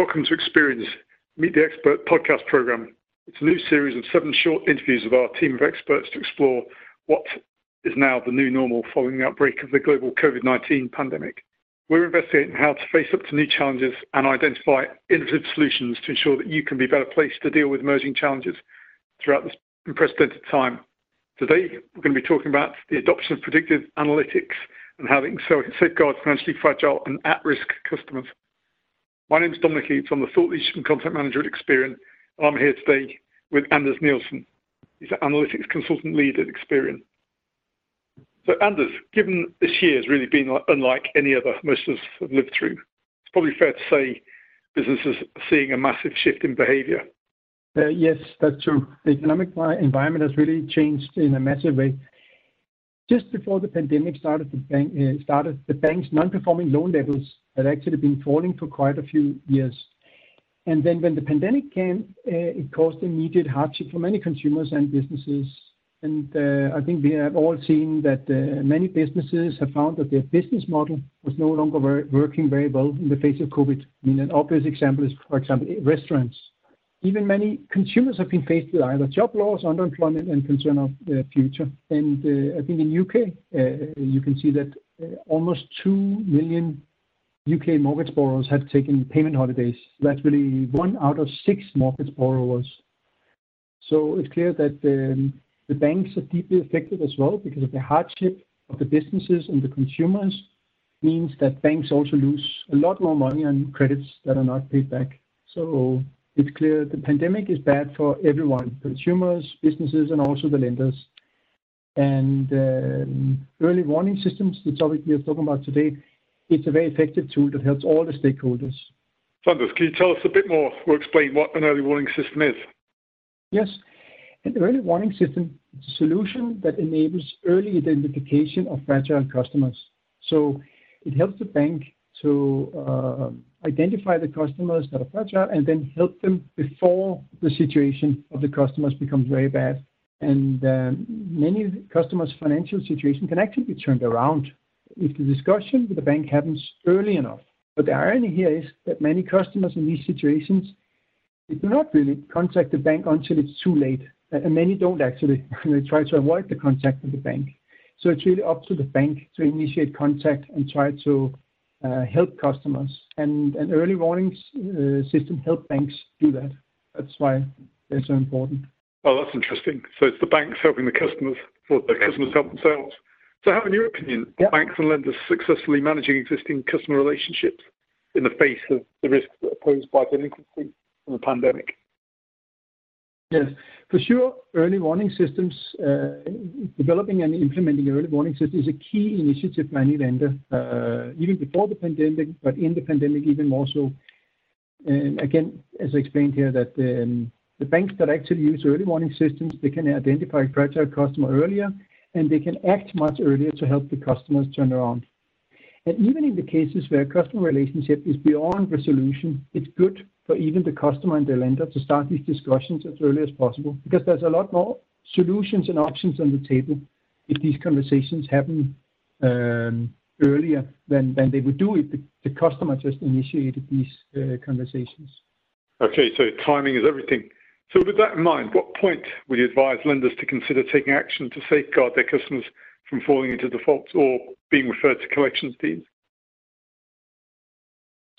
Welcome to Experian's Meet the Expert podcast program. It's a new series of seven short interviews with our team of experts to explore what is now the new normal following the outbreak of the global COVID 19 pandemic. We're investigating how to face up to new challenges and identify innovative solutions to ensure that you can be better placed to deal with emerging challenges throughout this unprecedented time. Today, we're going to be talking about the adoption of predictive analytics and how they can safeguard financially fragile and at-risk customers. My name is Dominic Eaves. I'm the Thought Leadership and Content Manager at Experian, and I'm here today with Anders Nielsen. He's an Analytics Consultant Lead at Experian. So Anders, given this year has really been unlike any other most of us have lived through, it's probably fair to say businesses are seeing a massive shift in behavior. Uh, yes, that's true. The economic environment has really changed in a massive way. Just before the pandemic started, the, bank, uh, started, the bank's non-performing loan levels had actually been falling for quite a few years. And then when the pandemic came, uh, it caused immediate hardship for many consumers and businesses. And uh, I think we have all seen that many businesses have found that their business model was no longer working very well in the face of COVID. I mean, an obvious example is, for example, restaurants. Even many consumers have been faced with either job loss, underemployment, and concern of the future. And uh, I think in U.K., uh, you can see that almost 2 million U.K. mortgage borrowers have taken payment holidays. That's really one out of six mortgage borrowers. So It's clear that um, the banks are deeply affected as well because of the hardship of the businesses and the consumers means that banks also lose a lot more money on credits that are not paid back. It's clear the pandemic is bad for everyone, consumers, businesses, and also the lenders. And um, Early warning systems, the topic we are talking about today, it's a very effective tool that helps all the stakeholders. So Anders, can you tell us a bit more or explain what an early warning system is? Yes. An early warning system is a solution that enables early identification of fragile customers. So it helps the bank to uh, identify the customers that are fragile and then help them before the situation of the customers becomes very bad. And um, many customers' financial situation can actually be turned around if the discussion with the bank happens early enough. But the irony here is that many customers in these situations they do not really contact the bank until it's too late. And many don't actually. they try to avoid the contact with the bank. So it's really up to the bank to initiate contact and try to help customers. And an early warning uh, system help banks do that. That's why they're so important. Oh, that's interesting. So it's the banks helping the customers, or the customers help themselves. So how, in your opinion, are banks and lenders successfully managing existing customer relationships in the face of the risks that are posed by delinquency from the pandemic? Yes, for sure, early warning systems, uh, developing and implementing early warning systems is a key initiative for any lender, uh, even before the pandemic, but in the pandemic even more so. Again, as I explained here, that um, the banks that actually use early warning systems, they can identify fragile customer earlier and they can act much earlier to help the customers turn around. And even in the cases where customer relationship is beyond resolution, it's good for even the customer and the lender to start these discussions as early as possible because there's a lot more solutions and options on the table if these conversations happen um, earlier than, they would do if the, the customer just initiated these uh, conversations. Okay, so timing is everything. So with that in mind, what point would you advise lenders to consider taking action to safeguard their customers from falling into default or being referred to collections teams?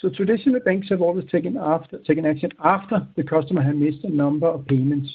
So traditional banks have always taken action after the customer had missed a number of payments.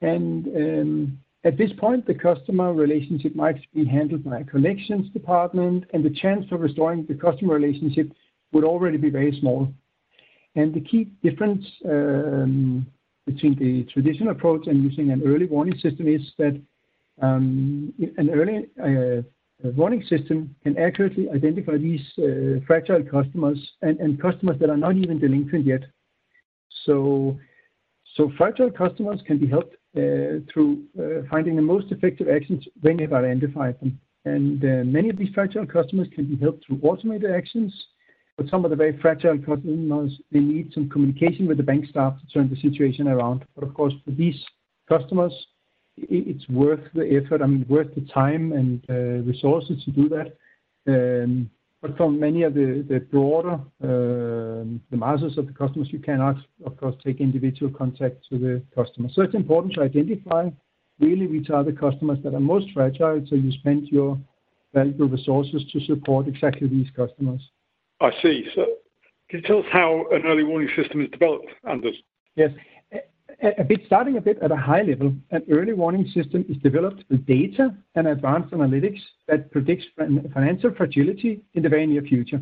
And um, at this point, the customer relationship might be handled by a collections department, and the chance for restoring the customer relationship would already be very small. And the key difference um, between the traditional approach and using an early warning system is that um, an early warning system can accurately identify these uh, fragile customers and, customers that are not even delinquent yet. So, fragile customers can be helped uh, through uh, finding the most effective actions when they've identified them. And many of these fragile customers can be helped through automated actions but some of the very fragile customers, they need some communication with the bank staff to turn the situation around. But of course, for these customers, it's worth the effort, I mean, worth the time and uh, resources to do that. Um, but for many of the broader, the masses of the customers, you cannot, of course, take individual contact to the customer. So it's important to identify really which are the customers that are most fragile, so you spend your valuable resources to support exactly these customers. I see. So can you tell us how an early warning system is developed, Anders? Yes. A bit starting a bit at a high level, an early warning system is developed with data and advanced analytics that predicts financial fragility in the very near future.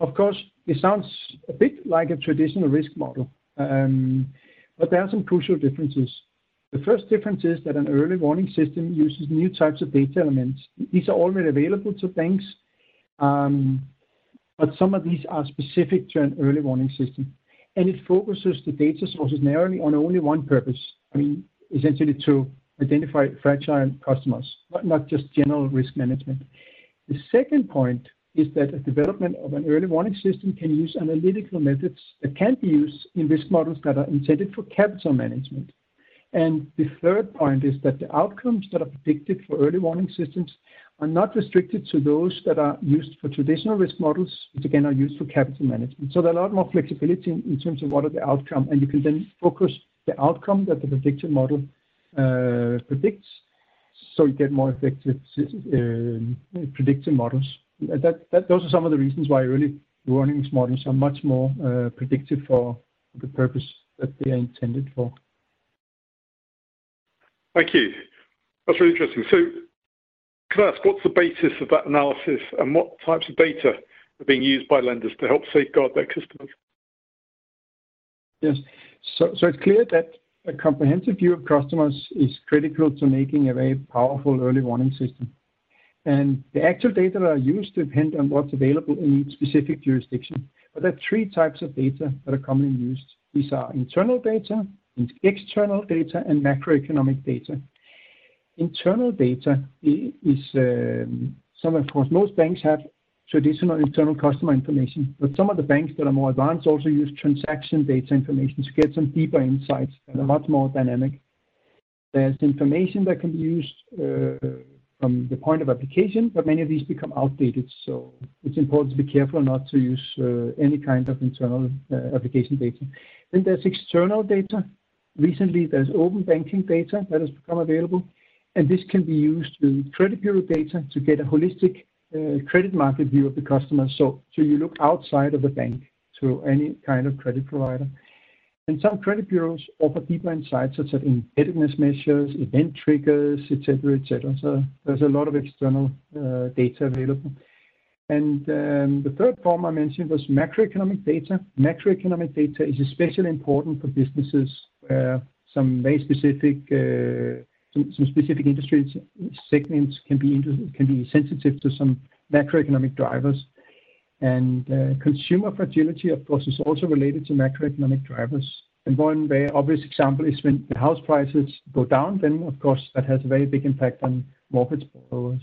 Of course, it sounds a bit like a traditional risk model, um, but there are some crucial differences. The first difference is that an early warning system uses new types of data elements. These are already available to banks, um, but some of these are specific to an early warning system, and it focuses the data sources narrowly on only one purpose, I mean, essentially to identify fragile customers, not just general risk management. The second point is that a development of an early warning system can use analytical methods that can be used in risk models that are intended for capital management. And the third point is that the outcomes that are predicted for early warning systems are not restricted to those that are used for traditional risk models, which again, are used for capital management. So there are a lot more flexibility in terms of what are the outcome, and you can then focus the outcome that the prediction model uh, predicts, so you get more effective uh, predictive models. Those are some of the reasons why early warnings models are much more uh, predictive for the purpose that they are intended for. Thank you. That's really interesting. Can I ask, what's the basis of that analysis, and what types of data are being used by lenders to help safeguard their customers? Yes. It's clear that a comprehensive view of customers is critical to making a very powerful early warning system. And the actual data that are used depend on what's available in each specific jurisdiction. But there are three types of data that are commonly used. These are internal data, external data, and macroeconomic data. Internal data is, um, some, of course, most banks have traditional internal customer information, but some of the banks that are more advanced also use transaction data information to get some deeper insights and are much more dynamic. There's information that can be used uh, from the point of application, but many of these become outdated, so it's important to be careful not to use uh, any kind of internal uh, application data. Then there's external data. Recently, there's open banking data that has become available, and this can be used with credit bureau data to get a holistic uh, credit market view of the customer. So so you look outside of the bank to any kind of credit provider. And some credit bureaus offer deeper insights such as indebtedness measures, event triggers, et cetera. There's a lot of external uh, data available. And um the third form I mentioned was macroeconomic data. Macroeconomic data is especially important for businesses where some very specific uh, industry segments can be sensitive to some macroeconomic drivers. And uh, consumer fragility, of course, is also related to macroeconomic drivers. And one very obvious example is when the house prices go down, then of course, that has a very big impact on mortgage borrowers.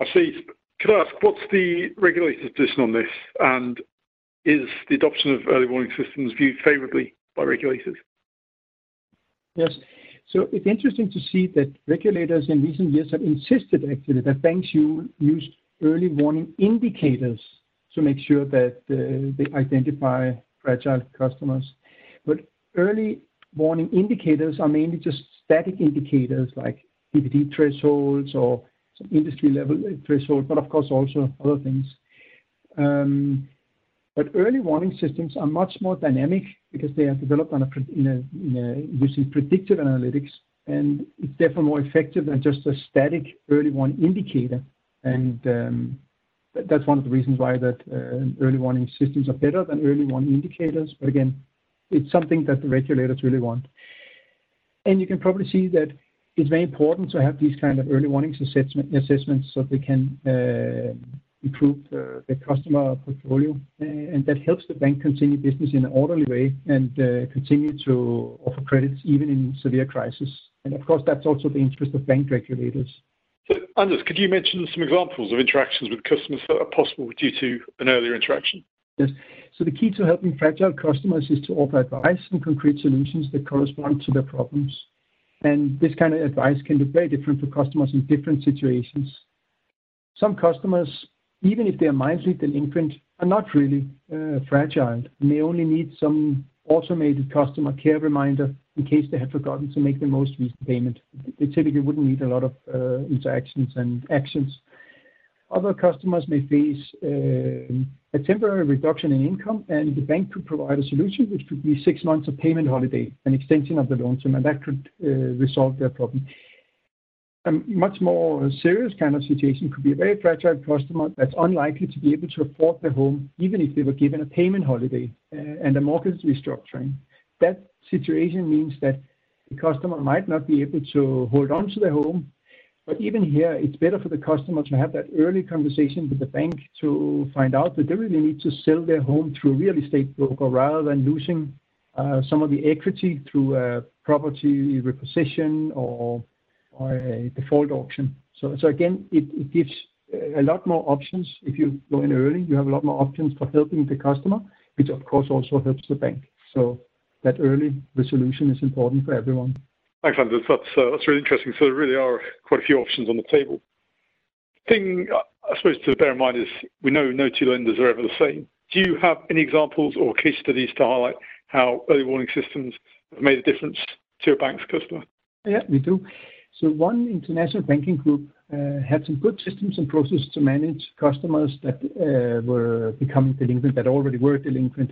I see. Could I ask, what's the regulator's position on this, and is the adoption of early warning systems viewed favorably by regulators? Yes. So it's interesting to see that regulators in recent years have insisted actually that banks use early warning indicators to make sure that uh, they identify fragile customers. But early warning indicators are mainly just static indicators like DPD thresholds or some industry-level threshold, but of course, also other things. Um, But early warning systems are much more dynamic because they are developed using predictive analytics, and it's therefore more effective than just a static early warning indicator. And um that's one of the reasons why that early warning systems are better than early warning indicators. But again, it's something that the regulators really want. And you can probably see that it's very important to have these kind of early warnings assessments so they can improve uh, the customer portfolio, and that helps the bank continue business in an orderly way and uh, continue to offer credits even in severe crisis. And of course, that's also the interest of bank regulators. Anders, could you mention some examples of interactions with customers that are possible due to an earlier interaction? Yes. So the key to helping fragile customers is to offer advice and concrete solutions that correspond to their problems. And this kind of advice can be very different for customers in different situations. some customers, even if they are mildly delinquent, are not really uh, fragile and they only need some automated customer care reminder in case they have forgotten to make the most recent payment. They typically wouldn't need a lot of uh, interactions and actions. Other customers may face uh, a temporary reduction in income, and the bank could provide a solution which could be six months of payment holiday, an extension of the loan term, and that could resolve their problem. A much more serious kind of situation could be a very fragile customer that's unlikely to be able to afford their home, even if they were given a payment holiday and a mortgage restructuring. That situation means that the customer might not be able to hold on to their home but even here, it's better for the customer to have that early conversation with the bank to find out that they really need to sell their home through a real estate broker rather than losing uh, some of the equity through a property repossession or, or a default auction. So, so again, it, gives a lot more options. If you go in early, you have a lot more options for helping the customer, which of course also helps the bank. So that early resolution is important for everyone. Thanks, Anders. That's, uh, that's really interesting. So there really are quite a few options on the table. Thing I suppose to bear in mind is we know no two lenders are ever the same. Do you have any examples or case studies to highlight how early warning systems have made a difference to a bank's customer? Yeah, we do. So one international banking group uh, had some good systems and processes to manage customers that uh, were becoming delinquent, that already were delinquent.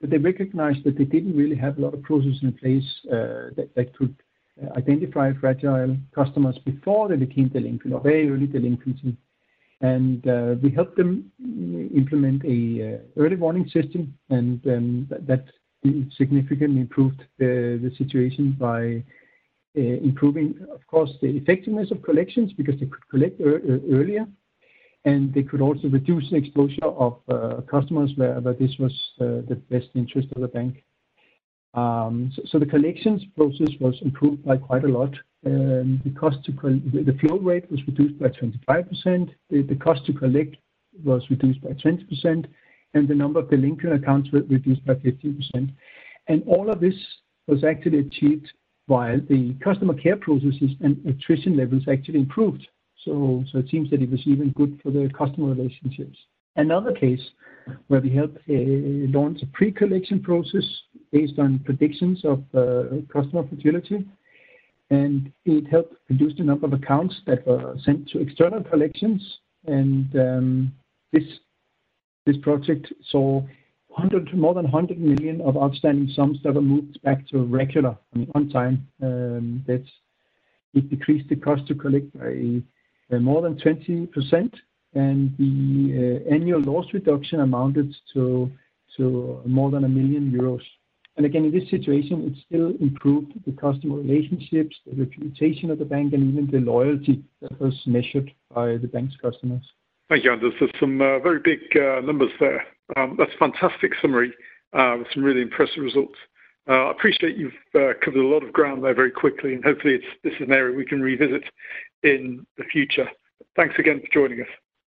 But they recognized that they didn't really have a lot of processes in place uh, that, could identify fragile customers before they became delinquent or very early delinquency. And we helped them implement a uh, early warning system, and um, that significantly improved the situation by Uh, improving, of course, the effectiveness of collections because they could collect uh, uh, earlier, and they could also reduce the exposure of customers where this was the best interest of the bank. Um, so the collections process was improved by quite a lot. Um, the flow rate was reduced by 25%, the cost to collect was reduced by 20%, and the number of delinquent accounts were reduced by 15%. And All of this was actually achieved while the customer care processes and attrition levels actually improved. So It seems that it was even good for the customer relationships. Another case where we helped uh, launch a pre-collection process based on predictions of uh, customer fragility, and it helped reduce the number of accounts that were sent to external collections. And um, This project saw more than 100 million of outstanding sums that were moved back to regular, I mean, on time. Um, it decreased the cost to collect by more than 20%, and the uh, annual loss reduction amounted to more than 1 million euros. And Again, in this situation, it still improved the customer relationships, the reputation of the bank, and even the loyalty that was measured by the bank's customers. Thank you, Anders. There's some uh, very big uh, numbers there. Um, that's a fantastic summary uh, with some really impressive results. Uh, I appreciate you've uh, covered a lot of ground there very quickly, and hopefully this is an area we can revisit in the future. Thanks again for joining us.